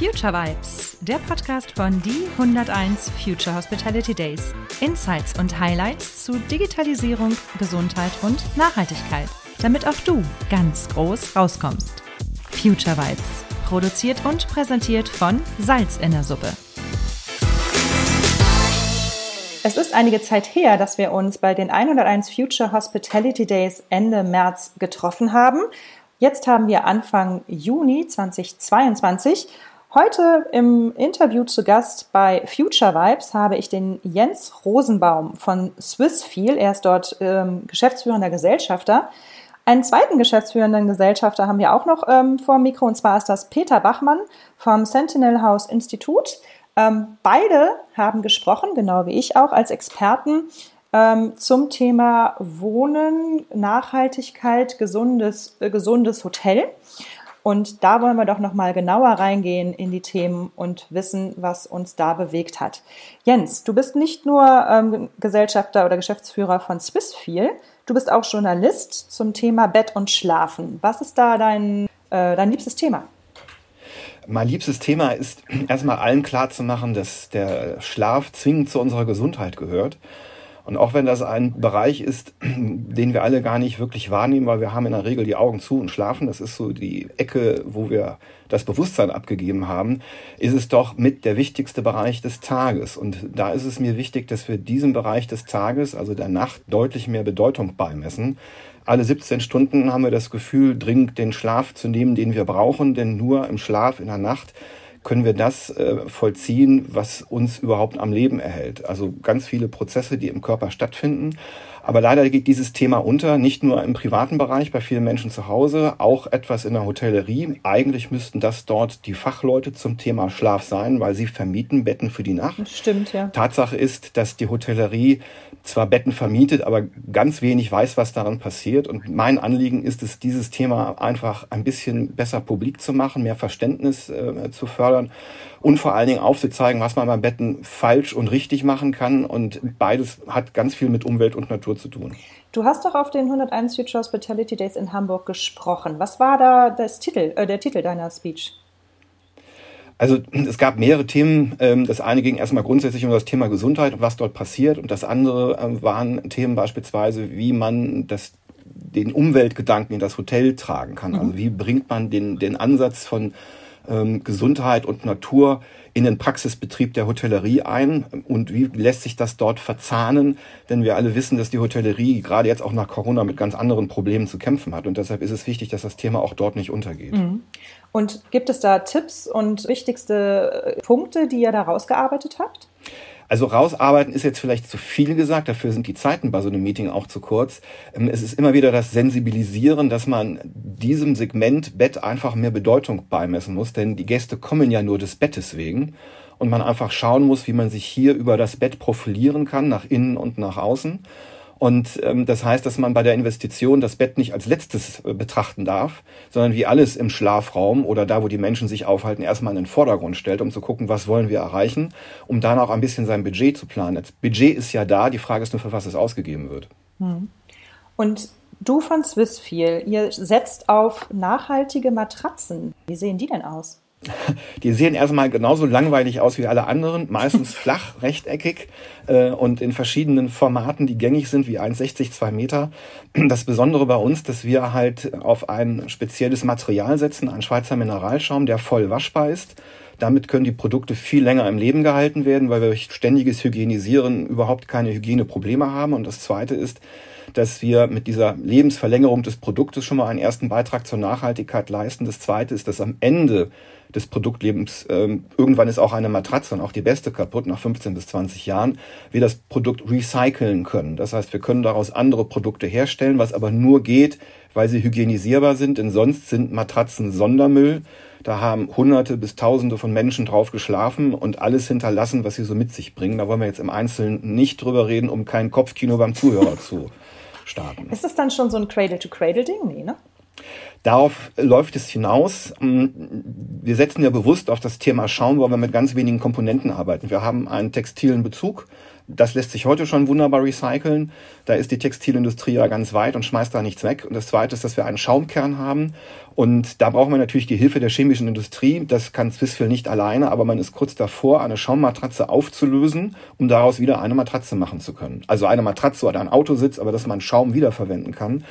Future Vibes, der Podcast von die 101 Future Hospitality Days. Insights und Highlights zu Digitalisierung, Gesundheit und Nachhaltigkeit, damit auch du ganz groß rauskommst. Future Vibes, produziert und präsentiert von Salz in der Suppe. Es ist einige Zeit her, dass wir uns bei den 101 Future Hospitality Days Ende März getroffen haben. Jetzt haben wir Anfang Juni 2022. Heute im Interview zu Gast bei Future Vibes habe ich den Jens Rosenbaum von Swissfeel. Er ist dort ähm, geschäftsführender Gesellschafter. Einen zweiten geschäftsführenden Gesellschafter haben wir auch noch ähm, vor dem Mikro, und zwar ist das Peter Bachmann vom Sentinel House Institut. Ähm, beide haben gesprochen, genau wie ich auch, als Experten ähm, zum Thema Wohnen, Nachhaltigkeit, gesundes, äh, gesundes Hotel. Und da wollen wir doch noch mal genauer reingehen in die Themen und wissen, was uns da bewegt hat. Jens, du bist nicht nur ähm, Gesellschafter oder Geschäftsführer von Swissfeel, du bist auch Journalist zum Thema Bett und Schlafen. Was ist da dein, äh, dein liebstes Thema? Mein liebstes Thema ist erstmal allen klar zu machen, dass der Schlaf zwingend zu unserer Gesundheit gehört und auch wenn das ein Bereich ist, den wir alle gar nicht wirklich wahrnehmen, weil wir haben in der Regel die Augen zu und schlafen, das ist so die Ecke, wo wir das Bewusstsein abgegeben haben, ist es doch mit der wichtigste Bereich des Tages. Und da ist es mir wichtig, dass wir diesem Bereich des Tages, also der Nacht, deutlich mehr Bedeutung beimessen. Alle 17 Stunden haben wir das Gefühl, dringend den Schlaf zu nehmen, den wir brauchen, denn nur im Schlaf in der Nacht können wir das äh, vollziehen, was uns überhaupt am Leben erhält. Also ganz viele Prozesse, die im Körper stattfinden. Aber leider geht dieses Thema unter, nicht nur im privaten Bereich, bei vielen Menschen zu Hause, auch etwas in der Hotellerie. Eigentlich müssten das dort die Fachleute zum Thema Schlaf sein, weil sie vermieten Betten für die Nacht. Stimmt, ja. Tatsache ist, dass die Hotellerie zwar Betten vermietet, aber ganz wenig weiß, was daran passiert. Und mein Anliegen ist es, dieses Thema einfach ein bisschen besser publik zu machen, mehr Verständnis äh, zu fördern und vor allen Dingen aufzuzeigen, was man beim Betten falsch und richtig machen kann. Und beides hat ganz viel mit Umwelt und Natur zu tun. Du hast doch auf den 101 Future Hospitality Days in Hamburg gesprochen. Was war da das Titel, äh, der Titel deiner Speech? Also es gab mehrere Themen. Ähm, das eine ging erstmal grundsätzlich um das Thema Gesundheit und was dort passiert. Und das andere ähm, waren Themen beispielsweise, wie man das, den Umweltgedanken in das Hotel tragen kann. Also mhm. wie bringt man den, den Ansatz von ähm, Gesundheit und Natur in den Praxisbetrieb der Hotellerie ein und wie lässt sich das dort verzahnen? Denn wir alle wissen, dass die Hotellerie gerade jetzt auch nach Corona mit ganz anderen Problemen zu kämpfen hat und deshalb ist es wichtig, dass das Thema auch dort nicht untergeht. Mhm. Und gibt es da Tipps und wichtigste äh, Punkte, die ihr da rausgearbeitet habt? Also rausarbeiten ist jetzt vielleicht zu viel gesagt, dafür sind die Zeiten bei so einem Meeting auch zu kurz. Ähm, es ist immer wieder das Sensibilisieren, dass man diesem Segment Bett einfach mehr Bedeutung beimessen muss, denn die Gäste kommen ja nur des Bettes wegen und man einfach schauen muss, wie man sich hier über das Bett profilieren kann, nach innen und nach außen. Und ähm, das heißt, dass man bei der Investition das Bett nicht als letztes äh, betrachten darf, sondern wie alles im Schlafraum oder da, wo die Menschen sich aufhalten, erstmal in den Vordergrund stellt, um zu gucken, was wollen wir erreichen, um dann auch ein bisschen sein Budget zu planen. Das Budget ist ja da, die Frage ist nur, für was es ausgegeben wird. Hm. Und du von Swissfeel, ihr setzt auf nachhaltige Matratzen. Wie sehen die denn aus? Die sehen erstmal genauso langweilig aus wie alle anderen, meistens flach, rechteckig äh, und in verschiedenen Formaten, die gängig sind, wie 1,60, 2 Meter. Das Besondere bei uns, dass wir halt auf ein spezielles Material setzen, einen Schweizer Mineralschaum, der voll waschbar ist. Damit können die Produkte viel länger im Leben gehalten werden, weil wir durch ständiges Hygienisieren überhaupt keine Hygieneprobleme haben. Und das Zweite ist, dass wir mit dieser Lebensverlängerung des Produktes schon mal einen ersten Beitrag zur Nachhaltigkeit leisten. Das Zweite ist, dass am Ende des Produktlebens. Ähm, irgendwann ist auch eine Matratze und auch die beste kaputt nach 15 bis 20 Jahren. Wir das Produkt recyceln können. Das heißt, wir können daraus andere Produkte herstellen, was aber nur geht, weil sie hygienisierbar sind, denn sonst sind Matratzen Sondermüll. Da haben Hunderte bis Tausende von Menschen drauf geschlafen und alles hinterlassen, was sie so mit sich bringen. Da wollen wir jetzt im Einzelnen nicht drüber reden, um kein Kopfkino beim Zuhörer zu starten. Ist das dann schon so ein Cradle-to-Cradle-Ding? Nee, ne? Darauf läuft es hinaus. Wir setzen ja bewusst auf das Thema Schaum, weil wir mit ganz wenigen Komponenten arbeiten. Wir haben einen textilen Bezug das lässt sich heute schon wunderbar recyceln. Da ist die Textilindustrie ja ganz weit und schmeißt da nichts weg. Und das Zweite ist, dass wir einen Schaumkern haben. Und da brauchen wir natürlich die Hilfe der chemischen Industrie. Das kann Swissfill nicht alleine, aber man ist kurz davor, eine Schaummatratze aufzulösen, um daraus wieder eine Matratze machen zu können. Also eine Matratze oder ein Autositz, aber dass man Schaum wiederverwenden kann.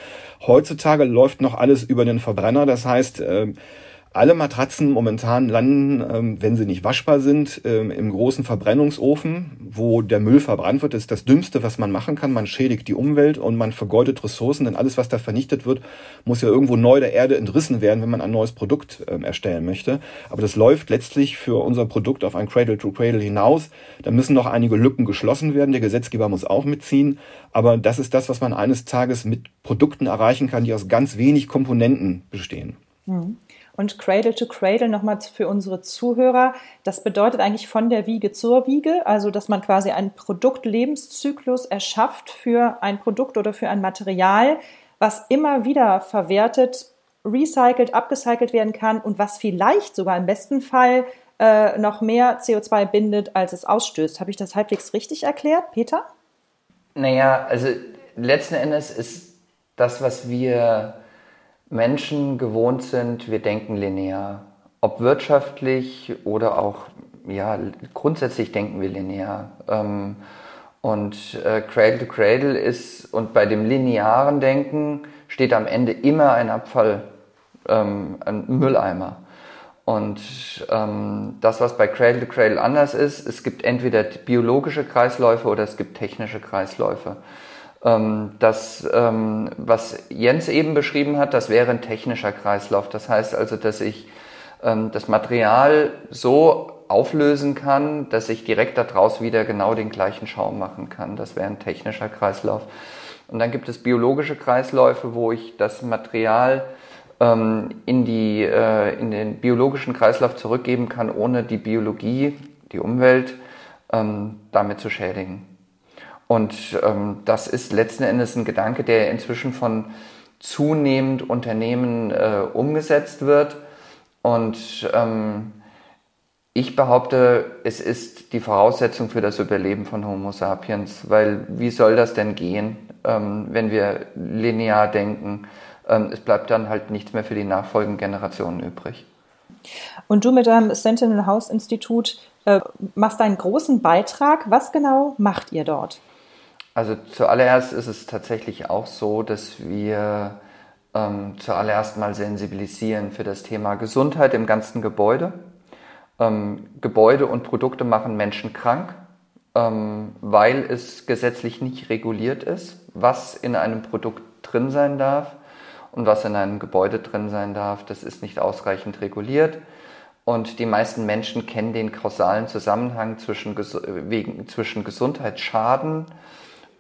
Heutzutage läuft noch alles über den Verbrenner. Das heißt, äh, alle Matratzen momentan landen, ähm, wenn sie nicht waschbar sind, ähm, im großen Verbrennungsofen, wo der Müll verbrannt wird. Das ist das Dümmste, was man machen kann. Man schädigt die Umwelt und man vergeudet Ressourcen, denn alles, was da vernichtet wird, muss ja irgendwo neu der Erde entrissen werden, wenn man ein neues Produkt ähm, erstellen möchte. Aber das läuft letztlich für unser Produkt auf ein Cradle-to-Cradle hinaus. Da müssen noch einige Lücken geschlossen werden. Der Gesetzgeber muss auch mitziehen. Aber das ist das, was man eines Tages mit Produkten erreichen kann, die aus ganz wenig Komponenten bestehen. Mhm. Und Cradle to Cradle nochmal für unsere Zuhörer. Das bedeutet eigentlich von der Wiege zur Wiege, also dass man quasi einen Produktlebenszyklus erschafft für ein Produkt oder für ein Material, was immer wieder verwertet, recycelt, abgecycelt werden kann und was vielleicht sogar im besten Fall äh, noch mehr CO2 bindet, als es ausstößt. Habe ich das halbwegs richtig erklärt, Peter? Naja, also letzten Endes ist das, was wir Menschen gewohnt sind, wir denken linear. Ob wirtschaftlich oder auch, ja, grundsätzlich denken wir linear. Ähm, und äh, Cradle to Cradle ist, und bei dem linearen Denken steht am Ende immer ein Abfall, ähm, ein Mülleimer. Und ähm, das, was bei Cradle to Cradle anders ist, es gibt entweder biologische Kreisläufe oder es gibt technische Kreisläufe. Ähm, das, ähm, was Jens eben beschrieben hat, das wäre ein technischer Kreislauf. Das heißt also, dass ich ähm, das Material so auflösen kann, dass ich direkt daraus wieder genau den gleichen Schaum machen kann. Das wäre ein technischer Kreislauf. Und dann gibt es biologische Kreisläufe, wo ich das Material in, die, äh, in den biologischen Kreislauf zurückgeben kann, ohne die Biologie, die Umwelt, damit zu schädigen. Und ähm, das ist letzten Endes ein Gedanke, der inzwischen von zunehmend Unternehmen äh, umgesetzt wird. Und ähm, ich behaupte, es ist die Voraussetzung für das Überleben von Homo sapiens, weil wie soll das denn gehen, ähm, wenn wir linear denken? Ähm, es bleibt dann halt nichts mehr für die nachfolgenden Generationen übrig. Und du mit deinem Sentinel House Institut äh, machst einen großen Beitrag. Was genau macht ihr dort? Also zuallererst ist es tatsächlich auch so, dass wir ähm, zuallererst mal sensibilisieren für das Thema Gesundheit im ganzen Gebäude. Ähm, Gebäude und Produkte machen Menschen krank, ähm, weil es gesetzlich nicht reguliert ist, was in einem Produkt drin sein darf und was in einem Gebäude drin sein darf. Das ist nicht ausreichend reguliert. Und die meisten Menschen kennen den kausalen Zusammenhang zwischen, zwischen Gesundheitsschaden und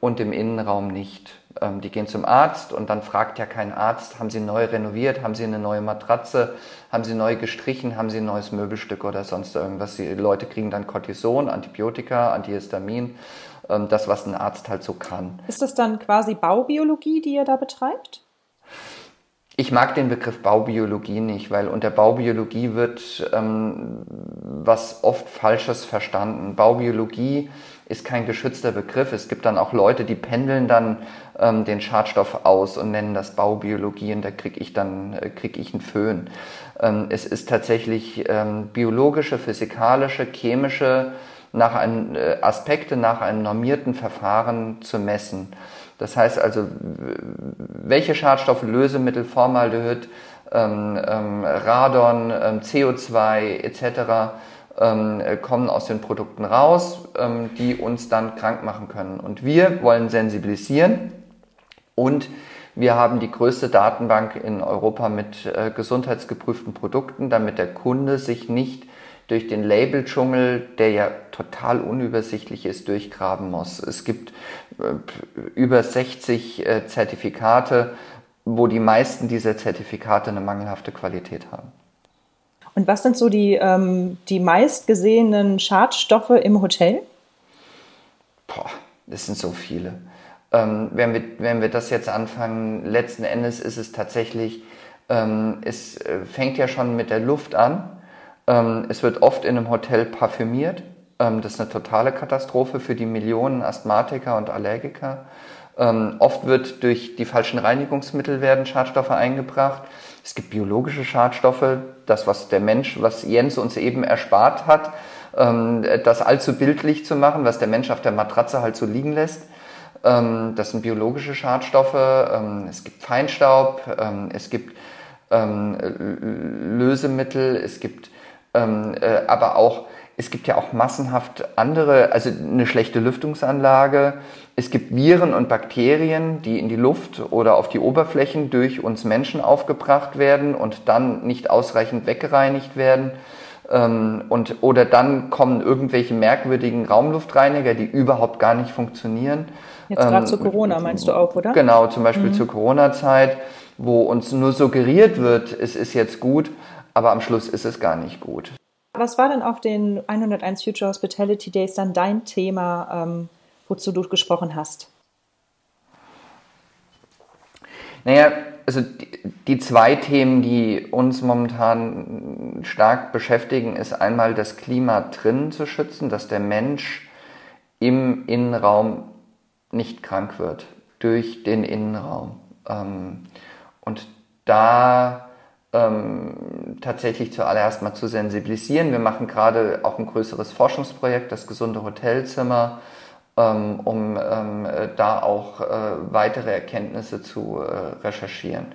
im Innenraum nicht. Ähm, die gehen zum Arzt und dann fragt ja kein Arzt, haben sie neu renoviert, haben sie eine neue Matratze, haben sie neu gestrichen, haben sie ein neues Möbelstück oder sonst irgendwas. Die Leute kriegen dann Cortison, Antibiotika, Antihistamin, ähm, das, was ein Arzt halt so kann. Ist das dann quasi Baubiologie, die ihr da betreibt? Ich mag den Begriff Baubiologie nicht, weil unter Baubiologie wird ähm, was oft Falsches verstanden. Baubiologie ist kein geschützter Begriff. Es gibt dann auch Leute, die pendeln dann ähm, den Schadstoff aus und nennen das Baubiologie und da kriege ich dann äh, krieg ich einen Föhn. Ähm, es ist tatsächlich ähm, biologische, physikalische, chemische nach ein, äh, Aspekte nach einem normierten Verfahren zu messen. Das heißt also, welche Schadstoffe, Lösemittel, Formaldehyd, ähm, ähm, Radon, ähm, CO2 etc ähm, äh, kommen aus den Produkten raus, ähm, die uns dann krank machen können. Und wir wollen sensibilisieren und wir haben die größte Datenbank in Europa mit äh, gesundheitsgeprüften Produkten, damit der Kunde sich nicht durch den Labeldschungel, der ja total unübersichtlich ist, durchgraben muss. Es gibt äh, über 60 äh, Zertifikate, wo die meisten dieser Zertifikate eine mangelhafte Qualität haben. Und was sind so die, ähm, die meistgesehenen Schadstoffe im Hotel? Boah, das sind so viele. Ähm, wenn, wir, wenn wir das jetzt anfangen, letzten Endes ist es tatsächlich, ähm, es äh, fängt ja schon mit der Luft an. Ähm, es wird oft in einem Hotel parfümiert. Ähm, das ist eine totale Katastrophe für die Millionen Asthmatiker und Allergiker. Ähm, oft wird durch die falschen Reinigungsmittel werden Schadstoffe eingebracht. Es gibt biologische Schadstoffe, das, was der Mensch, was Jens uns eben erspart hat, ähm, das allzu bildlich zu machen, was der Mensch auf der Matratze halt so liegen lässt. Ähm, das sind biologische Schadstoffe. Ähm, es gibt Feinstaub, es gibt Lösemittel, es gibt äh, aber auch es gibt ja auch massenhaft andere, also eine schlechte Lüftungsanlage. Es gibt Viren und Bakterien, die in die Luft oder auf die Oberflächen durch uns Menschen aufgebracht werden und dann nicht ausreichend weggereinigt werden. Ähm, und, oder dann kommen irgendwelche merkwürdigen Raumluftreiniger, die überhaupt gar nicht funktionieren. Jetzt gerade ähm, zu Corona meinst du auch, oder? Genau, zum Beispiel mhm. zur Corona-Zeit, wo uns nur suggeriert wird, es ist jetzt gut, aber am Schluss ist es gar nicht gut. Was war denn auf den 101 Future Hospitality Days dann dein Thema, ähm, wozu du gesprochen hast? Naja, also die, zwei Themen, die uns momentan stark beschäftigen, ist einmal das Klima drinnen zu schützen, dass der Mensch im Innenraum nicht krank wird durch den Innenraum. Ähm, und da ähm, tatsächlich zuallererst mal zu sensibilisieren. Wir machen gerade auch ein größeres Forschungsprojekt, das gesunde Hotelzimmer, um ähm, da auch äh, weitere Erkenntnisse zu äh, recherchieren.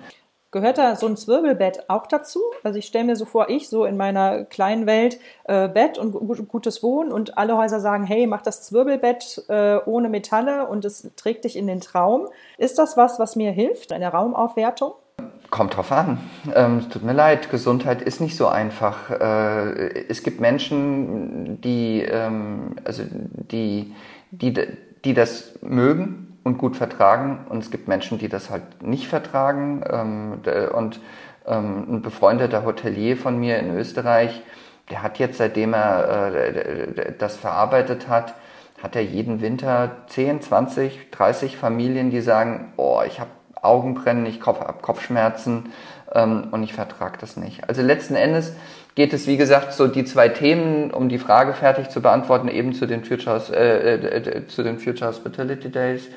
Gehört da so ein Zwirbelbett auch dazu? Also ich stelle mir so vor, ich so in meiner kleinen Welt äh, Bett und gutes Wohnen und alle Häuser sagen, hey, mach das Zwirbelbett äh, ohne Metalle und es trägt dich in den Traum. Ist das was, was mir hilft in der Raumaufwertung? Kommt drauf an. Ähm, tut mir leid, Gesundheit ist nicht so einfach. Äh, es gibt Menschen, die, ähm, also die, die, die das mögen und gut vertragen und es gibt Menschen, die das halt nicht vertragen. Ähm, und ähm, ein befreundeter Hotelier von mir in Österreich, der hat jetzt, seitdem er äh, das verarbeitet hat, hat er jeden Winter 10, 20, 30 Familien, die sagen, oh, ich habe Augenbrennen, ich habe Kopfschmerzen ähm, und ich vertrage das nicht. Also letzten Endes geht es, wie gesagt, so die zwei Themen, um die Frage fertig zu beantworten, eben zu den Future, äh, äh, äh, zu den Future Hospitality Days.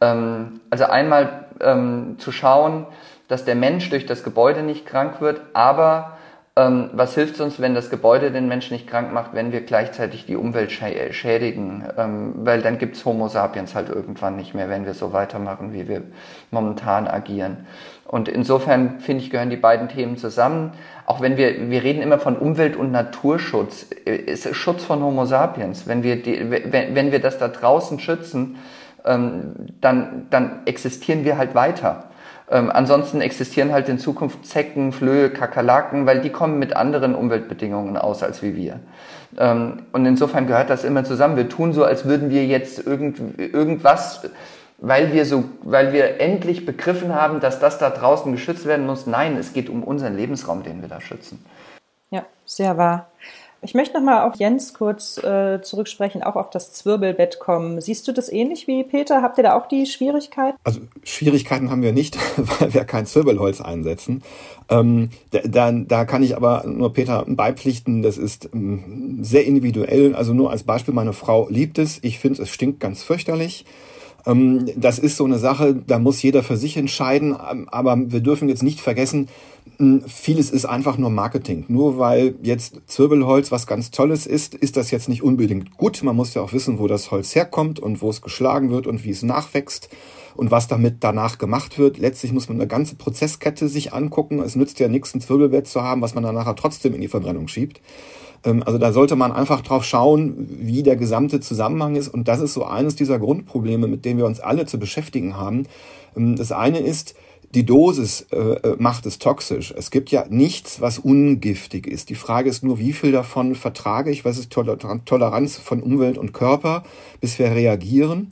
Ähm, also einmal ähm, zu schauen, dass der Mensch durch das Gebäude nicht krank wird, aber ähm, was hilft uns, wenn das Gebäude den Menschen nicht krank macht, wenn wir gleichzeitig die Umwelt schädigen? Ähm, weil dann gibt's Homo sapiens halt irgendwann nicht mehr, wenn wir so weitermachen, wie wir momentan agieren. Und insofern finde ich, gehören die beiden Themen zusammen. Auch wenn wir, wir reden immer von Umwelt- und Naturschutz. Es ist Schutz von Homo sapiens. Wenn wir, die, wenn, wenn wir das da draußen schützen, ähm, dann, dann existieren wir halt weiter. Ähm, ansonsten existieren halt in Zukunft Zecken, Flöhe, Kakerlaken, weil die kommen mit anderen Umweltbedingungen aus als wie wir. Ähm, und insofern gehört das immer zusammen. Wir tun so, als würden wir jetzt irgend, irgendwas, weil wir so, weil wir endlich begriffen haben, dass das da draußen geschützt werden muss. Nein, es geht um unseren Lebensraum, den wir da schützen. Ja, sehr wahr. Ich möchte nochmal auf Jens kurz äh, zurücksprechen, auch auf das Zwirbelbett kommen. Siehst du das ähnlich wie Peter? Habt ihr da auch die Schwierigkeiten? Also Schwierigkeiten haben wir nicht, weil wir kein Zwirbelholz einsetzen. Ähm, da, da kann ich aber nur Peter beipflichten, das ist ähm, sehr individuell. Also nur als Beispiel, meine Frau liebt es. Ich finde, es stinkt ganz fürchterlich. Ähm, das ist so eine Sache, da muss jeder für sich entscheiden. Ähm, aber wir dürfen jetzt nicht vergessen, hm, vieles ist einfach nur Marketing. Nur weil jetzt Zirbelholz was ganz Tolles ist, ist das jetzt nicht unbedingt gut. Man muss ja auch wissen, wo das Holz herkommt und wo es geschlagen wird und wie es nachwächst und was damit danach gemacht wird. Letztlich muss man eine ganze Prozesskette sich angucken. Es nützt ja nichts, ein Zwirbelbett zu haben, was man dann nachher trotzdem in die Verbrennung schiebt. Ähm, also da sollte man einfach drauf schauen, wie der gesamte Zusammenhang ist. Und das ist so eines dieser Grundprobleme, mit denen wir uns alle zu beschäftigen haben. Ähm, das eine ist, die Dosis äh, äh, macht es toxisch. Es gibt ja nichts, was ungiftig ist. Die Frage ist nur, wie viel davon vertrage ich, was ist Toleranz von Umwelt und Körper, bis wir reagieren.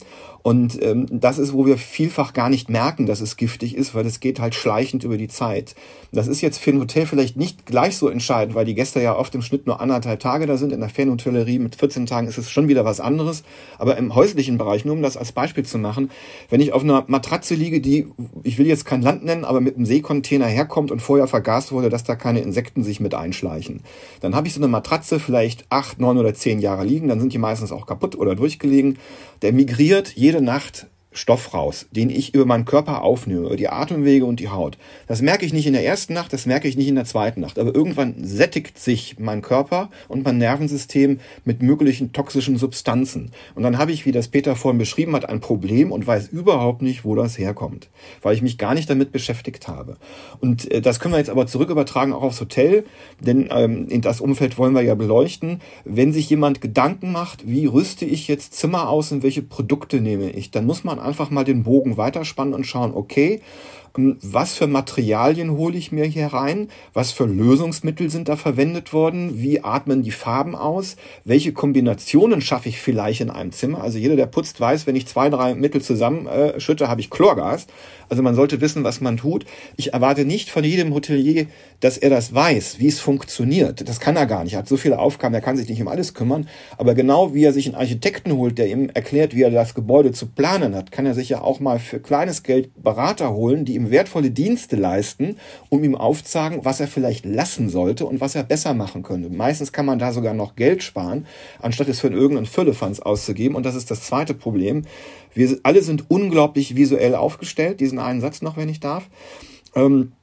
Und ähm, das ist, wo wir vielfach gar nicht merken, dass es giftig ist, weil es geht halt schleichend über die Zeit. Das ist jetzt für ein Hotel vielleicht nicht gleich so entscheidend, weil die Gäste ja oft im Schnitt nur anderthalb Tage da sind. In der Ferienhotellerie mit 14 Tagen ist es schon wieder was anderes. Aber im häuslichen Bereich, nur um das als Beispiel zu machen, wenn ich auf einer Matratze liege, die, ich will jetzt kein Land nennen, aber mit einem Seekontainer herkommt und vorher vergast wurde, dass da keine Insekten sich mit einschleichen, dann habe ich so eine Matratze vielleicht acht, neun oder zehn Jahre liegen, dann sind die meistens auch kaputt oder durchgelegen. Der migriert jede Nacht Stoff raus, den ich über meinen Körper aufnehme, über die Atemwege und die Haut. Das merke ich nicht in der ersten Nacht, das merke ich nicht in der zweiten Nacht. Aber irgendwann sättigt sich mein Körper und mein Nervensystem mit möglichen toxischen Substanzen. Und dann habe ich, wie das Peter vorhin beschrieben hat, ein Problem und weiß überhaupt nicht, wo das herkommt, weil ich mich gar nicht damit beschäftigt habe. Und äh, das können wir jetzt aber zurück übertragen auch aufs Hotel, denn ähm, in das Umfeld wollen wir ja beleuchten. Wenn sich jemand Gedanken macht, wie rüste ich jetzt Zimmer aus und welche Produkte nehme ich, dann muss man einfach mal den Bogen weiterspannen und schauen, okay, was für Materialien hole ich mir hier rein, was für Lösungsmittel sind da verwendet worden, wie atmen die Farben aus, welche Kombinationen schaffe ich vielleicht in einem Zimmer. Also jeder, der putzt, weiß, wenn ich zwei, drei Mittel zusammenschütte, äh, habe ich Chlorgas. Also man sollte wissen, was man tut. Ich erwarte nicht von jedem Hotelier, dass er das weiß, wie es funktioniert. Das kann er gar nicht. Er hat so viele Aufgaben, er kann sich nicht um alles kümmern. Aber genau wie er sich einen Architekten holt, der ihm erklärt, wie er das Gebäude zu planen hat, kann er sich ja auch mal für kleines Geld Berater holen, die ihm wertvolle Dienste leisten, um ihm aufzuzeigen, was er vielleicht lassen sollte und was er besser machen könnte. Meistens kann man da sogar noch Geld sparen, anstatt es für irgendeinen Füllefanz auszugeben. Und das ist das zweite Problem. Wir alle sind unglaublich visuell aufgestellt. Diesen einen Satz noch, wenn ich darf. Ähm,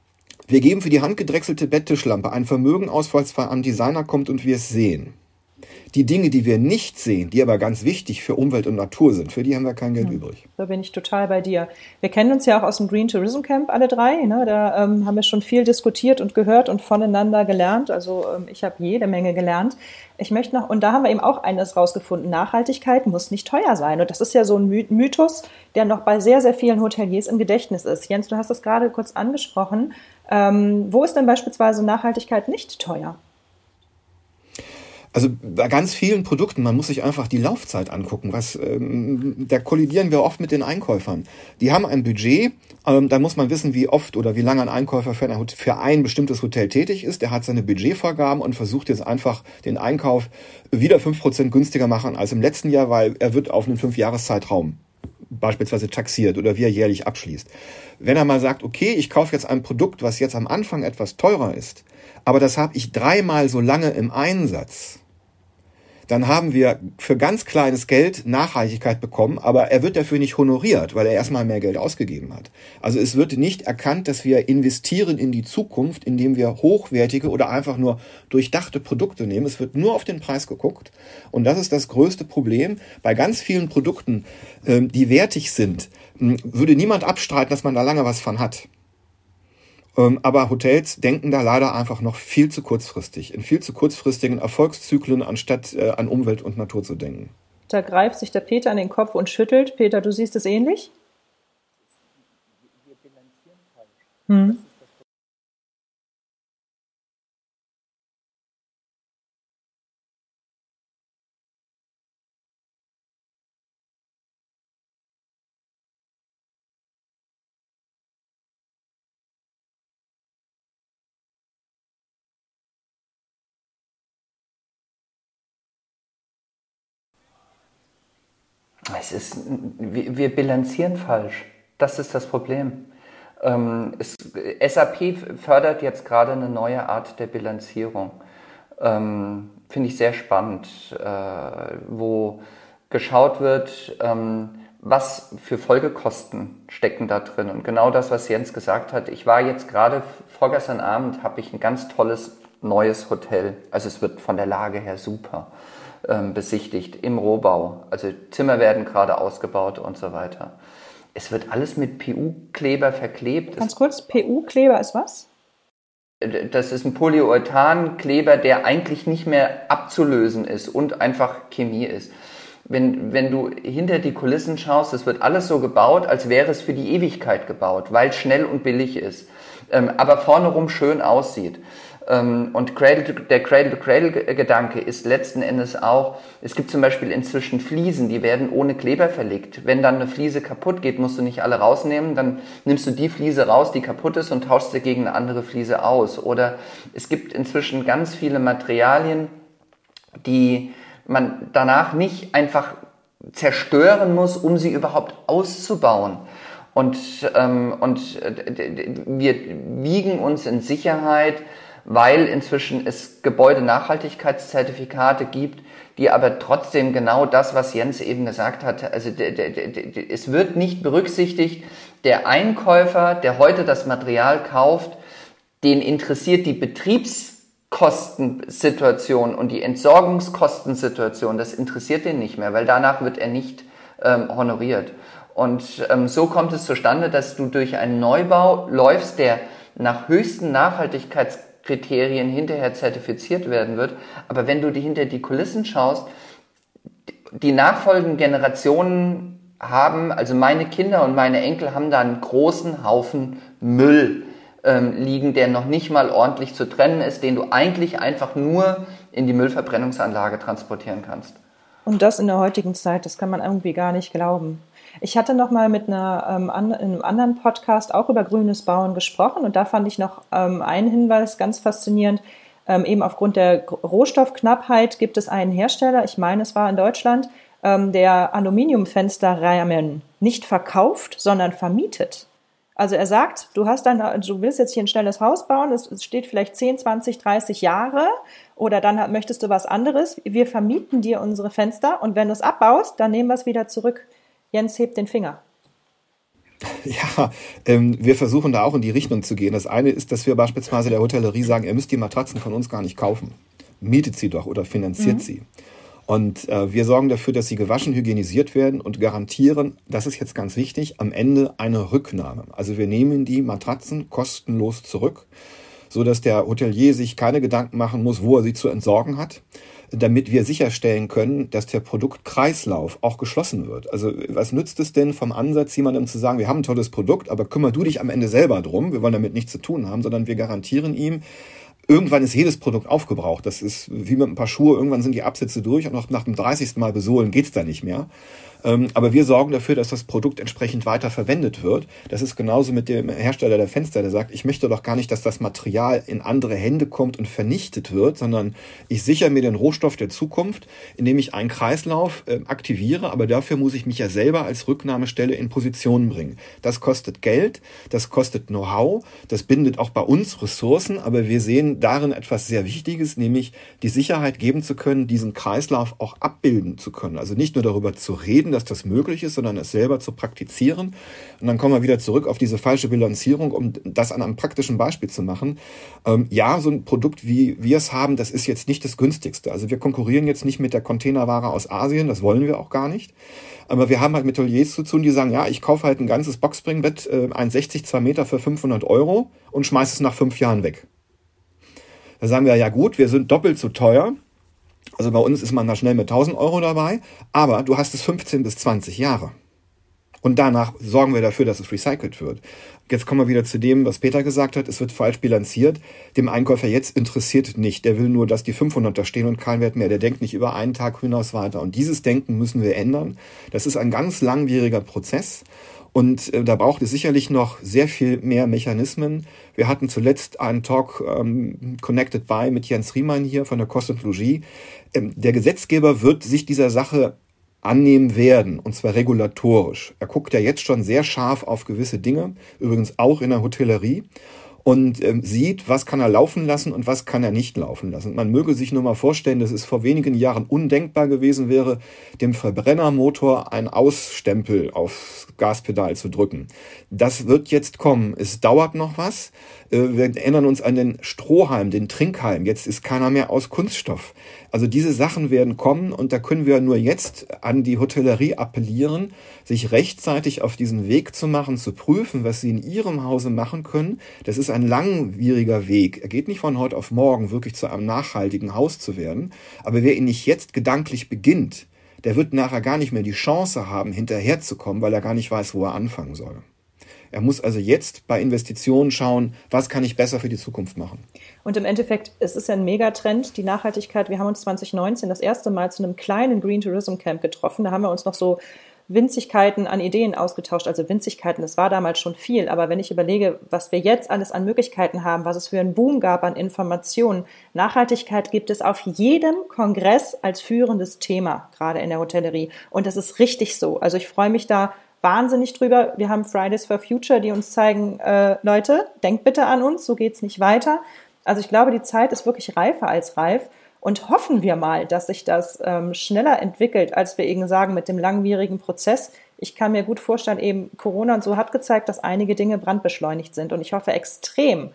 wir geben für die handgedrechselte Betttischlampe ein Vermögen aus, es am Designer kommt und wir es sehen. Die Dinge, die wir nicht sehen, die aber ganz wichtig für Umwelt und Natur sind, für die haben wir kein Geld hm. übrig. Da bin ich total bei dir. Wir kennen uns ja auch aus dem Green Tourism Camp alle drei. Ne? Da ähm, haben wir schon viel diskutiert und gehört und voneinander gelernt. Also ähm, ich habe jede Menge gelernt. Ich möchte noch, und da haben wir eben auch eines rausgefunden, Nachhaltigkeit muss nicht teuer sein. Und das ist ja so ein Mythos, der noch bei sehr, sehr vielen Hoteliers im Gedächtnis ist. Jens, du hast das gerade kurz angesprochen. Ähm, wo ist denn beispielsweise Nachhaltigkeit nicht teuer? Also bei ganz vielen Produkten, man muss sich einfach die Laufzeit angucken. Was, ähm, da kollidieren wir oft mit den Einkäufern. Die haben ein Budget, ähm, da muss man wissen, wie oft oder wie lange ein Einkäufer für ein, für ein bestimmtes Hotel tätig ist. Der hat seine Budgetvorgaben und versucht jetzt einfach den Einkauf wieder fünf Prozent günstiger machen als im letzten Jahr, weil er wird auf einen Fünfjahreszeitraum beispielsweise taxiert oder wie er jährlich abschließt. Wenn er mal sagt, okay, ich kaufe jetzt ein Produkt, was jetzt am Anfang etwas teurer ist, aber das habe ich dreimal so lange im Einsatz, dann haben wir für ganz kleines Geld Nachhaltigkeit bekommen, aber er wird dafür nicht honoriert, weil er erstmal mehr Geld ausgegeben hat. Also es wird nicht erkannt, dass wir investieren in die Zukunft, indem wir hochwertige oder einfach nur durchdachte Produkte nehmen. Es wird nur auf den Preis geguckt. Und das ist das größte Problem. Bei ganz vielen Produkten, ähm, die wertig sind, würde niemand abstreiten, dass man da lange was von hat. Ähm, aber Hotels denken da leider einfach noch viel zu kurzfristig, in viel zu kurzfristigen Erfolgszyklen, anstatt äh, an Umwelt und Natur zu denken. Da greift sich der Peter an den Kopf und schüttelt. Peter, du siehst es ähnlich? Hm. Es ist, wir, wir bilanzieren falsch. Das ist das Problem. Ähm, es, SAP fördert jetzt gerade eine neue Art der Bilanzierung. Ähm, Finde ich sehr spannend, äh, wo geschaut wird, ähm, was für Folgekosten stecken da drin. Und genau das, was Jens gesagt hat. Ich war jetzt gerade vorgestern Abend, habe ich ein ganz tolles neues Hotel. Also es wird von der Lage her super besichtigt im Rohbau. Also Zimmer werden gerade ausgebaut und so weiter. Es wird alles mit PU-Kleber verklebt. Ganz kurz, PU-Kleber ist was? Das ist ein Polyurethan-Kleber, der eigentlich nicht mehr abzulösen ist und einfach Chemie ist. Wenn, wenn du hinter die Kulissen schaust, es wird alles so gebaut, als wäre es für die Ewigkeit gebaut, weil es schnell und billig ist. ähm, aber vorne rum schön aussieht. Ähm, und Cradle to, der Cradle-to-Cradle-Gedanke ist letzten Endes auch, es gibt zum Beispiel inzwischen Fliesen, die werden ohne Kleber verlegt. Wenn dann eine Fliese kaputt geht, musst du nicht alle rausnehmen, dann nimmst du die Fliese raus, die kaputt ist und tauschst sie gegen eine andere Fliese aus. Oder es gibt inzwischen ganz viele Materialien, die man danach nicht einfach zerstören muss, um sie überhaupt auszubauen. Und, ähm, und äh, wir wiegen uns in Sicherheit, weil inzwischen es Gebäudenachhaltigkeitszertifikate gibt, die aber trotzdem genau das, was Jens eben gesagt hat, also es wird nicht berücksichtigt, der Einkäufer, der heute das Material kauft, den interessiert die Betriebskostensituation und die Entsorgungskostensituation, das interessiert den nicht mehr, weil danach wird er nicht ähm, honoriert. Und ähm, so kommt es zustande, dass du durch einen Neubau läufst, der nach höchsten Nachhaltigkeits Kriterien hinterher zertifiziert werden wird. Aber wenn du die hinter die Kulissen schaust, die nachfolgenden Generationen haben, also meine Kinder und meine Enkel haben da einen großen Haufen Müll ähm, liegen, der noch nicht mal ordentlich zu trennen ist, den du eigentlich einfach nur in die Müllverbrennungsanlage transportieren kannst. Und das in der heutigen Zeit, das kann man irgendwie gar nicht glauben. Ich hatte noch mal mit einer, ähm, an, in einem anderen Podcast auch über grünes Bauen gesprochen und da fand ich noch ähm, einen Hinweis ganz faszinierend. Ähm, eben aufgrund der Rohstoffknappheit gibt es einen Hersteller, ich meine, es war in Deutschland, ähm, der Aluminiumfensterrahmen nicht verkauft, sondern vermietet. Also er sagt, du hast dann, du willst jetzt hier ein schnelles Haus bauen, es steht vielleicht 10, 20, 30 Jahre oder dann möchtest du was anderes. Wir vermieten dir unsere Fenster und wenn du es abbaust, dann nehmen wir es wieder zurück. Jens hebt den Finger. Ja, ähm, wir versuchen da auch in die Richtung zu gehen. Das eine ist, dass wir beispielsweise der Hotellerie sagen, ihr müsst die Matratzen von uns gar nicht kaufen. Mietet sie doch oder finanziert mhm. sie. Und äh, wir sorgen dafür, dass sie gewaschen, hygienisiert werden und garantieren, das ist jetzt ganz wichtig, am Ende eine Rücknahme. Also wir nehmen die Matratzen kostenlos zurück, so dass der Hotelier sich keine Gedanken machen muss, wo er sie zu entsorgen hat damit wir sicherstellen können, dass der Produktkreislauf auch geschlossen wird. Also was nützt es denn vom Ansatz, jemandem zu sagen, wir haben ein tolles Produkt, aber kümmer du dich am Ende selber drum, wir wollen damit nichts zu tun haben, sondern wir garantieren ihm, irgendwann ist jedes Produkt aufgebraucht. Das ist wie mit ein paar Schuhe, irgendwann sind die Absätze durch und auch nach dem 30. Mal besohlen geht's da nicht mehr. Ähm, aber wir sorgen dafür, dass das Produkt entsprechend weiter verwendet wird. Das ist genauso mit dem Hersteller der Fenster, der sagt, ich möchte doch gar nicht, dass das Material in andere Hände kommt und vernichtet wird, sondern ich sichere mir den Rohstoff der Zukunft, indem ich einen Kreislauf äh, aktiviere, aber dafür muss ich mich ja selber als Rücknahmestelle in Position bringen. Das kostet Geld, das kostet Know-how, das bindet auch bei uns Ressourcen, aber wir sehen darin etwas sehr Wichtiges, nämlich die Sicherheit geben zu können, diesen Kreislauf auch abbilden zu können. Also nicht nur darüber zu reden, dass das möglich ist, sondern es selber zu praktizieren. Und dann kommen wir wieder zurück auf diese falsche Bilanzierung, um das an einem praktischen Beispiel zu machen. Ähm, ja, so ein Produkt, wie wir es haben, das ist jetzt nicht das günstigste. Also wir konkurrieren jetzt nicht mit der Containerware aus Asien, das wollen wir auch gar nicht. Aber wir haben halt mit Hoteliers zu tun, die sagen, ja, ich kaufe halt ein ganzes Boxspringbett, äh, 1,60, 2 Meter für 500 Euro und schmeiße es nach fünf Jahren weg. Da sagen wir, ja gut, wir sind doppelt so teuer, also bei uns ist man da schnell mit 1000 Euro dabei, aber du hast es 15 bis 20 Jahre. Und danach sorgen wir dafür, dass es recycelt wird. Jetzt kommen wir wieder zu dem, was Peter gesagt hat. Es wird falsch bilanziert. Dem Einkäufer jetzt interessiert nicht. Der will nur, dass die 500 stehen und kein Wert mehr. Der denkt nicht über einen Tag hinaus weiter. Und dieses Denken müssen wir ändern. Das ist ein ganz langwieriger Prozess. Und äh, da braucht es sicherlich noch sehr viel mehr Mechanismen. Wir hatten zuletzt einen Talk ähm, Connected by mit Jens Riemann hier von der Kosmetologie. Ähm, der Gesetzgeber wird sich dieser Sache annehmen werden, und zwar regulatorisch. Er guckt ja jetzt schon sehr scharf auf gewisse Dinge, übrigens auch in der Hotellerie und ähm, sieht, was kann er laufen lassen und was kann er nicht laufen lassen. Man möge sich nur mal vorstellen, dass es vor wenigen Jahren undenkbar gewesen wäre, dem Verbrennermotor ein Ausstempel aufs Gaspedal zu drücken. Das wird jetzt kommen. Es dauert noch was. Äh, wir erinnern uns an den Strohhalm, den Trinkhalm. Jetzt ist keiner mehr aus Kunststoff. Also diese Sachen werden kommen und da können wir nur jetzt an die Hotellerie appellieren, sich rechtzeitig auf diesen Weg zu machen, zu prüfen, was sie in ihrem Hause machen können. Das ist ein langwieriger Weg. Er geht nicht von heute auf morgen wirklich zu einem nachhaltigen Haus zu werden. Aber wer ihn nicht jetzt gedanklich beginnt, der wird nachher gar nicht mehr die Chance haben, hinterherzukommen, weil er gar nicht weiß, wo er anfangen soll. Er muss also jetzt bei Investitionen schauen, was kann ich besser für die Zukunft machen. Und im Endeffekt, es ist ja ein Megatrend, die Nachhaltigkeit. Wir haben uns 2019 das erste Mal zu einem kleinen Green Tourism Camp getroffen. Da haben wir uns noch so Winzigkeiten an Ideen ausgetauscht. Also Winzigkeiten, das war damals schon viel. Aber wenn ich überlege, was wir jetzt alles an Möglichkeiten haben, was es für einen Boom gab an Informationen, Nachhaltigkeit gibt es auf jedem Kongress als führendes Thema, gerade in der Hotellerie. Und das ist richtig so. Also ich freue mich da wahnsinnig drüber. Wir haben Fridays for Future, die uns zeigen, äh, Leute, denkt bitte an uns, so geht's nicht weiter. Also ich glaube, die Zeit ist wirklich reifer als reif. Und hoffen wir mal, dass sich das ähm, schneller entwickelt, als wir eben sagen mit dem langwierigen Prozess. Ich kann mir gut vorstellen, eben Corona und so hat gezeigt, dass einige Dinge brandbeschleunigt sind. Und ich hoffe extrem,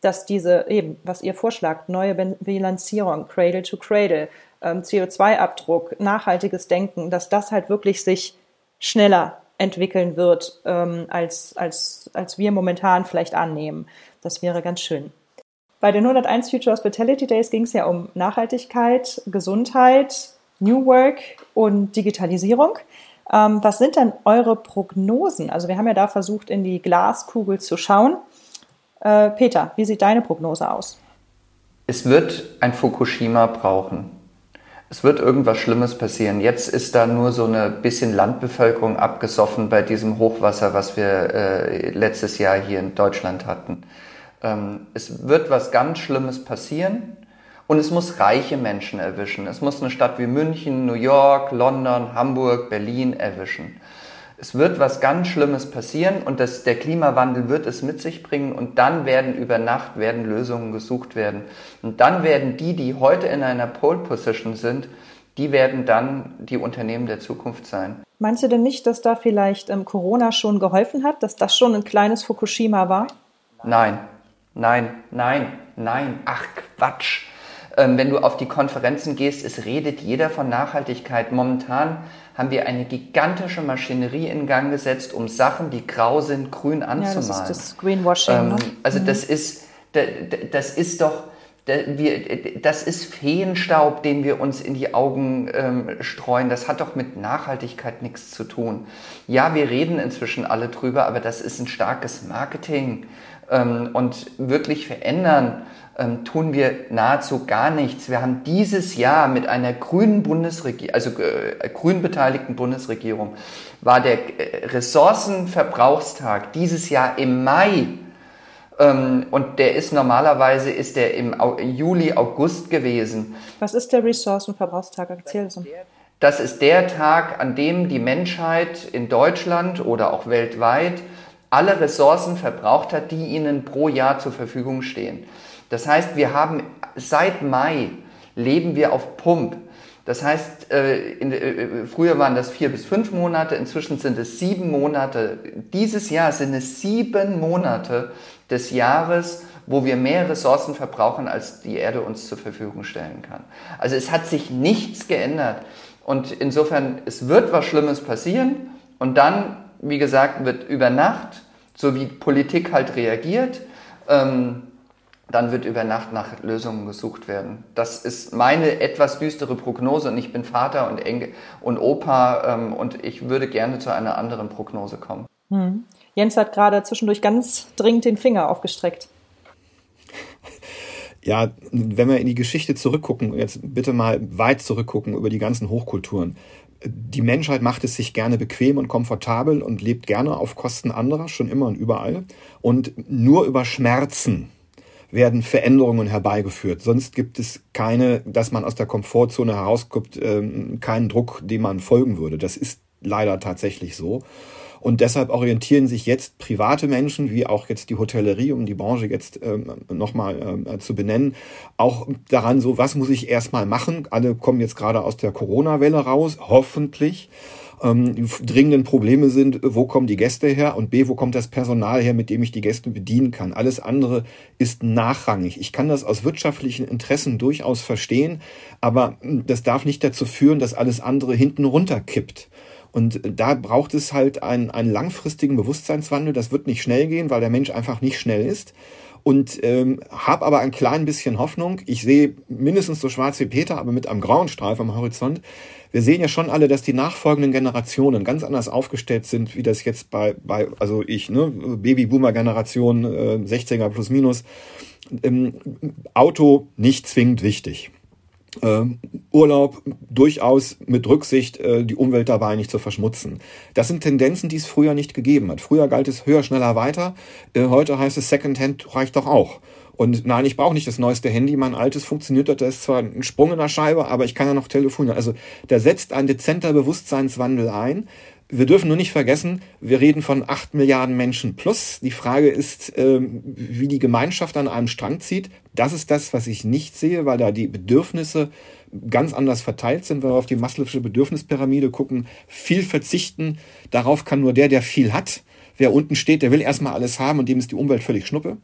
dass diese eben, was ihr vorschlagt, neue Bilanzierung, Cradle to Cradle, ähm, CO2-Abdruck, nachhaltiges Denken, dass das halt wirklich sich schneller entwickeln wird, ähm, als, als, als wir momentan vielleicht annehmen. Das wäre ganz schön. Bei den 101 Future Hospitality Days ging es ja um Nachhaltigkeit, Gesundheit, New Work und Digitalisierung. Ähm, was sind denn eure Prognosen? Also wir haben ja da versucht, in die Glaskugel zu schauen. Äh, Peter, wie sieht deine Prognose aus? Es wird ein Fukushima brauchen. Es wird irgendwas Schlimmes passieren. Jetzt ist da nur so eine bisschen Landbevölkerung abgesoffen bei diesem Hochwasser, was wir äh, letztes Jahr hier in Deutschland hatten. Ähm, es wird was ganz Schlimmes passieren und es muss reiche Menschen erwischen. Es muss eine Stadt wie München, New York, London, Hamburg, Berlin erwischen. Es wird was ganz Schlimmes passieren und das, der Klimawandel wird es mit sich bringen und dann werden über Nacht werden Lösungen gesucht werden. Und dann werden die, die heute in einer Pole Position sind, die werden dann die Unternehmen der Zukunft sein. Meinst du denn nicht, dass da vielleicht ähm, Corona schon geholfen hat, dass das schon ein kleines Fukushima war? Nein, nein, nein, nein, ach Quatsch. Ähm, wenn du auf die Konferenzen gehst, es redet jeder von Nachhaltigkeit. Momentan haben wir eine gigantische Maschinerie in Gang gesetzt, um Sachen, die grau sind, grün anzumalen. Ja, das ist das Greenwashing. Ähm, ne? Also mhm. das ist, das ist doch, das ist Feenstaub, den wir uns in die Augen ähm, streuen. Das hat doch mit Nachhaltigkeit nichts zu tun. Ja, wir reden inzwischen alle drüber, aber das ist ein starkes Marketing. Ähm, und wirklich verändern ähm, tun wir nahezu gar nichts. Wir haben dieses Jahr mit einer grünen Bundesregierung, also äh, grün beteiligten Bundesregierung, war der äh, Ressourcenverbrauchstag dieses Jahr im Mai ähm, und der ist normalerweise ist der im Juli, August gewesen. Was ist der Ressourcenverbrauchstag? Erzähl es uns. Das ist der Tag, an dem die Menschheit in Deutschland oder auch weltweit alle Ressourcen verbraucht hat, die ihnen pro Jahr zur Verfügung stehen. Das heißt, wir haben seit Mai leben wir auf Pump. Das heißt, äh, in, äh, früher waren das vier bis fünf Monate, inzwischen sind es sieben Monate. Dieses Jahr sind es sieben Monate des Jahres, wo wir mehr Ressourcen verbrauchen, als die Erde uns zur Verfügung stellen kann. Also es hat sich nichts geändert. Und insofern, es wird was Schlimmes passieren und dann wie gesagt, wird über Nacht, so wie Politik halt reagiert, ähm, dann wird über Nacht nach Lösungen gesucht werden. Das ist meine etwas düstere Prognose und ich bin Vater und, Enkel und Opa ähm, und ich würde gerne zu einer anderen Prognose kommen. Hm. Jens hat gerade zwischendurch ganz dringend den Finger aufgestreckt. Ja, wenn wir in die Geschichte zurückgucken, jetzt bitte mal weit zurückgucken über die ganzen Hochkulturen die Menschheit macht es sich gerne bequem und komfortabel und lebt gerne auf Kosten anderer, schon immer und überall. Und nur über Schmerzen werden Veränderungen herbeigeführt. Sonst gibt es keine, dass man aus der Komfortzone herausguckt, ähm, keinen Druck, dem man folgen würde. Das ist leider tatsächlich so. Und deshalb orientieren sich jetzt private Menschen, wie auch jetzt die Hotellerie, um die Branche jetzt ähm, nochmal äh, zu benennen, auch daran so, was muss ich erstmal machen? Alle kommen jetzt gerade aus der Corona-Welle raus, hoffentlich. Ähm, die dringenden Probleme sind, wo kommen die Gäste her und B, wo kommt das Personal her, mit dem ich die Gäste bedienen kann. Alles andere ist nachrangig. Ich kann das aus wirtschaftlichen Interessen durchaus verstehen, aber das darf nicht dazu führen, dass alles andere hinten runterkippt. Und da braucht es halt einen, einen langfristigen Bewusstseinswandel. Das wird nicht schnell gehen, weil der Mensch einfach nicht schnell ist. und ähm, habe aber ein klein bisschen Hoffnung. Ich sehe mindestens so schwarz wie Peter, aber mit einem grauen Streif am Horizont. Wir sehen ja schon alle, dass die nachfolgenden Generationen ganz anders aufgestellt sind, wie das jetzt bei, bei also ich, ne, Babyboomer-Generation, äh, 16er plus minus. Ähm, Auto nicht zwingend wichtig äh, Urlaub durchaus mit Rücksicht, äh, die Umwelt dabei nicht zu verschmutzen. Das sind Tendenzen, die es früher nicht gegeben hat. Früher galt es höher, schneller, weiter. Äh, heute heißt es Secondhand reicht doch auch. Und nein, ich brauche nicht das neueste Handy, mein altes funktioniert, da ist zwar ein Sprung in der Scheibe, aber ich kann ja noch telefonieren. Also da setzt ein dezenter Bewusstseinswandel ein. Wir dürfen nur nicht vergessen, wir reden von acht Milliarden Menschen plus. Die Frage ist, ähm, wie die Gemeinschaft an einem Strang zieht. Das ist das, was ich nicht sehe, weil da die Bedürfnisse ganz anders verteilt sind. Wenn wir auf die Maslow'sche Bedürfnispyramide gucken, viel verzichten, darauf kann nur der, der viel hat. Wer unten steht, der will erstmal alles haben und dem ist die Umwelt völlig schnuppe.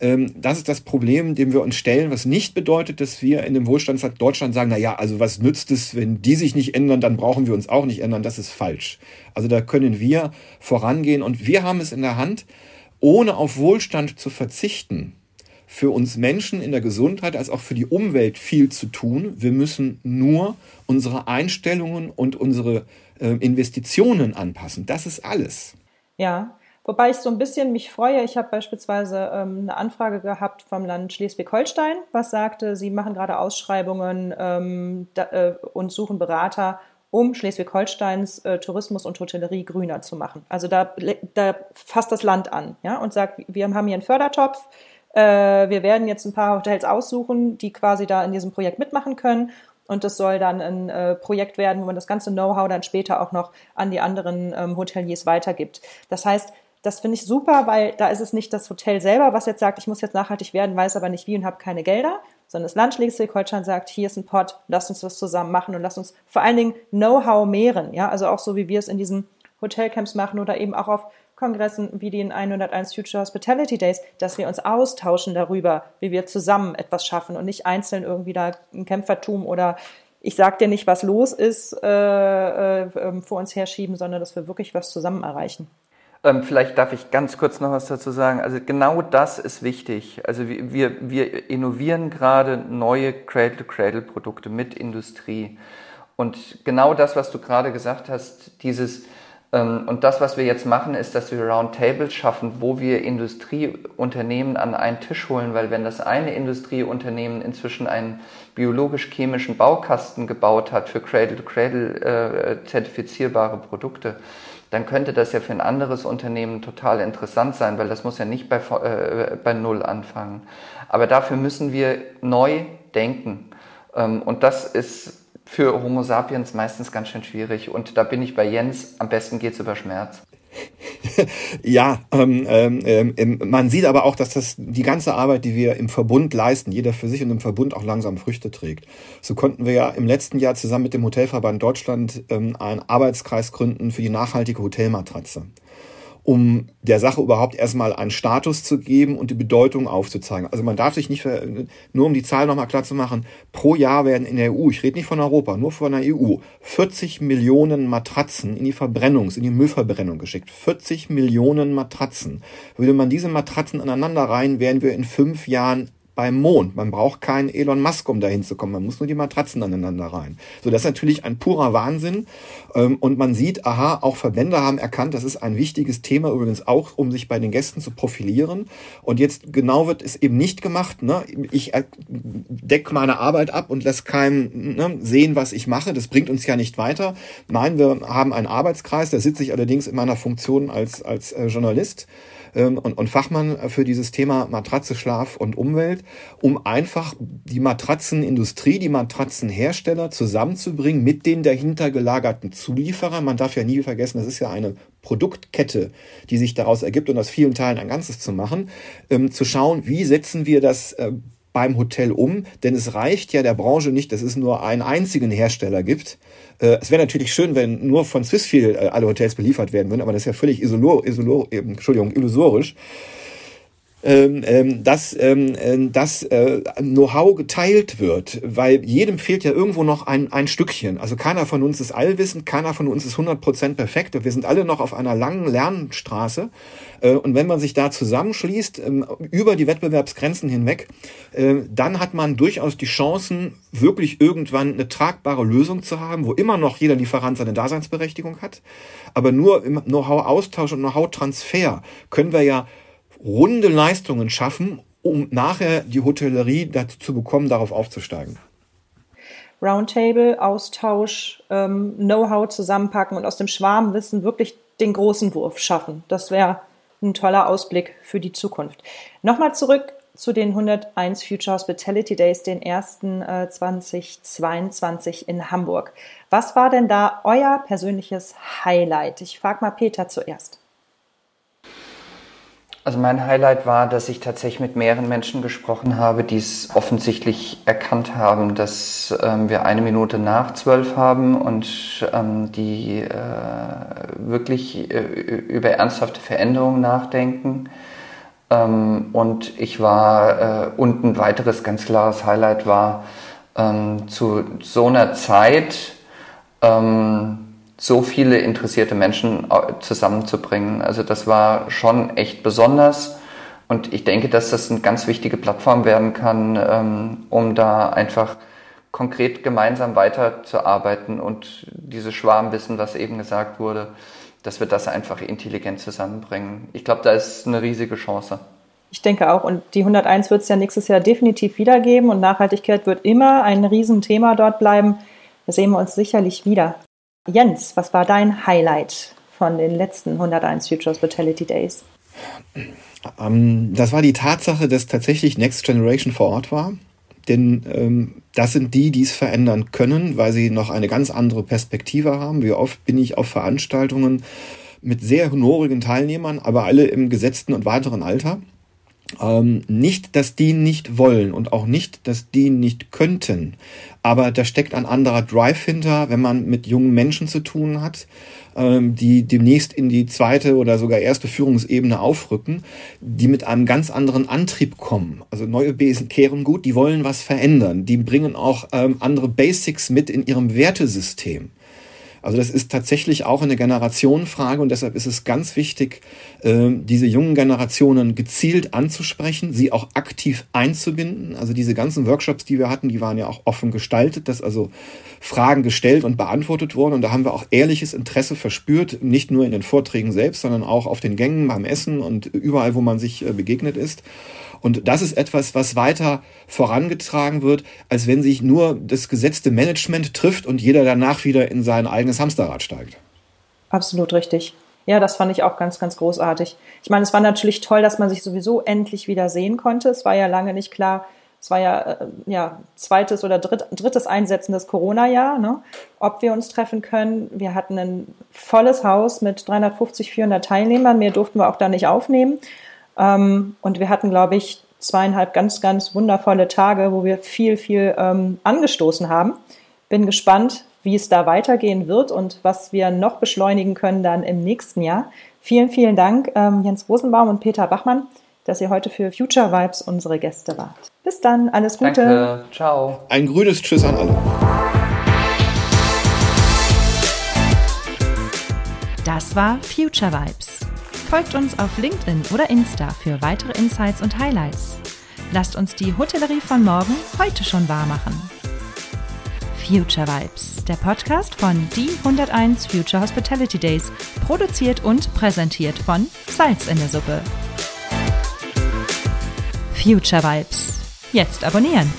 Ähm, das ist das Problem, dem wir uns stellen, was nicht bedeutet, dass wir in dem Wohlstandsland Deutschland sagen, na ja, also was nützt es, wenn die sich nicht ändern, dann brauchen wir uns auch nicht ändern. Das ist falsch. Also da können wir vorangehen und wir haben es in der Hand, ohne auf Wohlstand zu verzichten, für uns Menschen in der Gesundheit als auch für die Umwelt viel zu tun. Wir müssen nur unsere Einstellungen und unsere äh, Investitionen anpassen. Das ist alles. Ja, Wobei ich so ein bisschen mich freue. Ich habe beispielsweise ähm, eine Anfrage gehabt vom Land Schleswig-Holstein, was sagte, sie machen gerade Ausschreibungen ähm, da, äh, und suchen Berater, um Schleswig-Holsteins äh, Tourismus und Hotellerie grüner zu machen. Also da, da fasst das Land an ja, und sagt, wir haben hier einen Fördertopf. Äh, wir werden jetzt ein paar Hotels aussuchen, die quasi da in diesem Projekt mitmachen können. Und das soll dann ein äh, Projekt werden, wo man das ganze Know-how dann später auch noch an die anderen ähm, Hoteliers weitergibt. Das heißt, das finde ich super, weil da ist es nicht das Hotel selber, was jetzt sagt, ich muss jetzt nachhaltig werden, weiß aber nicht wie und habe keine Gelder, sondern das Land Schleswig-Holstein sagt, hier ist ein Pot, lass uns das zusammen machen und lass uns vor allen Dingen Know-how mehren, ja, also auch so wie wir es in diesen Hotelcamps machen oder eben auch auf Kongressen wie den 101 Future Hospitality Days, dass wir uns austauschen darüber, wie wir zusammen etwas schaffen und nicht einzeln irgendwie da ein Kämpfertum oder ich sag dir nicht, was los ist, äh, äh, vor uns herschieben, sondern dass wir wirklich was zusammen erreichen. Ähm, vielleicht darf ich ganz kurz noch was dazu sagen. Also genau das ist wichtig. Also wir, wir innovieren gerade neue Cradle-to-Cradle-Produkte mit Industrie. Und genau das, was du gerade gesagt hast, dieses ähm, und das, was wir jetzt machen, ist, dass wir Roundtables schaffen, wo wir Industrieunternehmen an einen Tisch holen, weil wenn das eine Industrieunternehmen inzwischen einen biologisch-chemischen Baukasten gebaut hat für Cradle-to-Cradle äh, zertifizierbare Produkte, dann könnte das ja für ein anderes Unternehmen total interessant sein, weil das muss ja nicht bei, äh, bei Null anfangen. Aber dafür müssen wir neu denken. Ähm, und das ist für Homo sapiens meistens ganz schön schwierig. Und da bin ich bei Jens, am besten geht's über Schmerz. ja, ähm, ähm, ähm, man sieht aber auch, dass das die ganze Arbeit, die wir im Verbund leisten, jeder für sich und im Verbund auch langsam Früchte trägt. So konnten wir ja im letzten Jahr zusammen mit dem Hotelverband Deutschland ähm, einen Arbeitskreis gründen für die nachhaltige Hotelmatratze um der Sache überhaupt erstmal einen Status zu geben und die Bedeutung aufzuzeigen. Also man darf sich nicht, nur um die Zahl nochmal klar zu machen, pro Jahr werden in der EU, ich rede nicht von Europa, nur von der EU, 40 Millionen Matratzen in die Verbrennungs-, in die Müllverbrennung geschickt. 40 Millionen Matratzen. Würde man diese Matratzen aneinander reihen, wären wir in fünf Jahren beim Mond. Man braucht keinen Elon Musk, um dahin zu kommen. Man muss nur die Matratzen aneinander rein. So, das ist natürlich ein purer Wahnsinn. Ähm, und man sieht, aha, auch Verbände haben erkannt, das ist ein wichtiges Thema übrigens auch, um sich bei den Gästen zu profilieren. Und jetzt genau wird es eben nicht gemacht. Ne? Ich decke meine Arbeit ab und lasse keinem ne, sehen, was ich mache. Das bringt uns ja nicht weiter. Nein, wir haben einen Arbeitskreis, da sitze ich allerdings in meiner Funktion als, als äh, Journalist ähm, und, und Fachmann für dieses Thema Matratze, Schlaf und Umwelt, um einfach die Matratzenindustrie, die Matratzenhersteller zusammenzubringen mit den dahinter gelagerten Zulieferern. Man darf ja nie vergessen, das ist ja eine Produktkette, die sich daraus ergibt und aus vielen Teilen ein Ganzes zu machen, ähm, zu schauen, wie setzen wir das äh, beim Hotel um, denn es reicht ja der Branche nicht, dass es nur einen einzigen Hersteller gibt. Äh, es wäre natürlich schön, wenn nur von Swissfield äh, alle Hotels beliefert werden würden, aber das ist ja völlig isolo, isolo, Entschuldigung, illusorisch. Ähm, ähm, dass ähm, äh, das äh, Know-how geteilt wird, weil jedem fehlt ja irgendwo noch ein, ein Stückchen. Also keiner von uns ist allwissend, keiner von uns ist 100% perfekt. Wir sind alle noch auf einer langen Lernstraße. Äh, und wenn man sich da zusammenschließt, ähm, über die Wettbewerbsgrenzen hinweg, äh, dann hat man durchaus die Chancen, wirklich irgendwann eine tragbare Lösung zu haben, wo immer noch jeder Lieferant seine Daseinsberechtigung hat. Aber nur im Know-how-Austausch und Know-how-Transfer können wir ja runde Leistungen schaffen, um nachher die Hotellerie dazu zu bekommen, darauf aufzusteigen. Roundtable, Austausch, ähm, Know-how zusammenpacken und aus dem Schwarmwissen wirklich den großen Wurf schaffen. Das wäre ein toller Ausblick für die Zukunft. Nochmal zurück zu den 101 Future Hospitality Days, den ersten äh, 2022 in Hamburg. Was war denn da euer persönliches Highlight? Ich frage mal Peter zuerst. Also mein Highlight war, dass ich tatsächlich mit mehreren Menschen gesprochen habe, die es offensichtlich erkannt haben, dass ähm, wir eine Minute nach zwölf haben und ähm, die äh, wirklich äh, über ernsthafte Veränderungen nachdenken. Ähm, und ich war, äh, und ein weiteres ganz klares Highlight war, ähm, zu so einer Zeit, ähm, so viele interessierte Menschen äh, zusammenzubringen. Also das war schon echt besonders. Und ich denke, dass das eine ganz wichtige Plattform werden kann, ähm, um da einfach konkret gemeinsam weiterzuarbeiten und dieses Schwarmwissen, was eben gesagt wurde, dass wir das einfach intelligent zusammenbringen. Ich glaube, da ist eine riesige Chance. Ich denke auch. Und die 101 wird es ja nächstes Jahr definitiv wiedergeben und Nachhaltigkeit wird immer ein Riesenthema dort bleiben. Da sehen wir uns sicherlich wieder. Jens, was war dein Highlight von den letzten 101 Future Hospitality Days? Ähm, das war die Tatsache, dass tatsächlich Next Generation vor Ort war. Denn ähm, das sind die, die es verändern können, weil sie noch eine ganz andere Perspektive haben. Wie oft bin ich auf Veranstaltungen mit sehr honorigen Teilnehmern, aber alle im gesetzten und weiteren Alter. Ähm, nicht, dass die nicht wollen und auch nicht, dass die nicht könnten. Aber da steckt ein anderer Drive hinter, wenn man mit jungen Menschen zu tun hat, ähm, die demnächst in die zweite oder sogar erste Führungsebene aufrücken, die mit einem ganz anderen Antrieb kommen. Also neue Besen kehren gut, die wollen was verändern. Die bringen auch ähm, andere Basics mit in ihrem Wertesystem. Also das ist tatsächlich auch eine Generationenfrage und deshalb ist es ganz wichtig, ähm, diese jungen Generationen gezielt anzusprechen, sie auch aktiv einzubinden. Also diese ganzen Workshops, die wir hatten, die waren ja auch offen gestaltet, dass also Fragen gestellt und beantwortet wurden und da haben wir auch ehrliches Interesse verspürt, nicht nur in den Vorträgen selbst, sondern auch auf den Gängen, beim Essen und überall, wo man sich äh, begegnet ist. Und das ist etwas, was weiter vorangetragen wird, als wenn sich nur das gesetzte Management trifft und jeder danach wieder in sein eigenes Hamsterrad steigt. Absolut richtig. Ja, das fand ich auch ganz, ganz großartig. Ich meine, es war natürlich toll, dass man sich sowieso endlich wieder sehen konnte. Es war ja lange nicht klar, es war ja, äh, ja zweites oder dritt, drittes Einsetzen des Corona-Jahr, ne? ob wir uns treffen können. Wir hatten ein volles Haus mit 350, 400 Teilnehmern. Mehr durften wir auch da nicht aufnehmen. Ähm, und wir hatten, glaube ich, zweieinhalb ganz, ganz wundervolle Tage, wo wir viel, viel ähm, angestoßen haben. Bin gespannt, wie es da weitergehen wird und was wir noch beschleunigen können dann im nächsten Jahr. Vielen, vielen Dank, ähm, Jens Rosenbaum und Peter Bachmann, dass ihr heute für Future Vibes unsere Gäste wart. Bis dann, alles Gute. Danke, ciao. Ein grünes Tschüss an alle. Das war Future Vibes. Folgt uns auf LinkedIn oder Insta für weitere Insights und Highlights. Lasst uns die Hotellerie von morgen heute schon wahr machen. Future Vibes, der Podcast von die 101 Future Hospitality Days, produziert und präsentiert von Salz in der Suppe. Future Vibes. Jetzt abonnieren.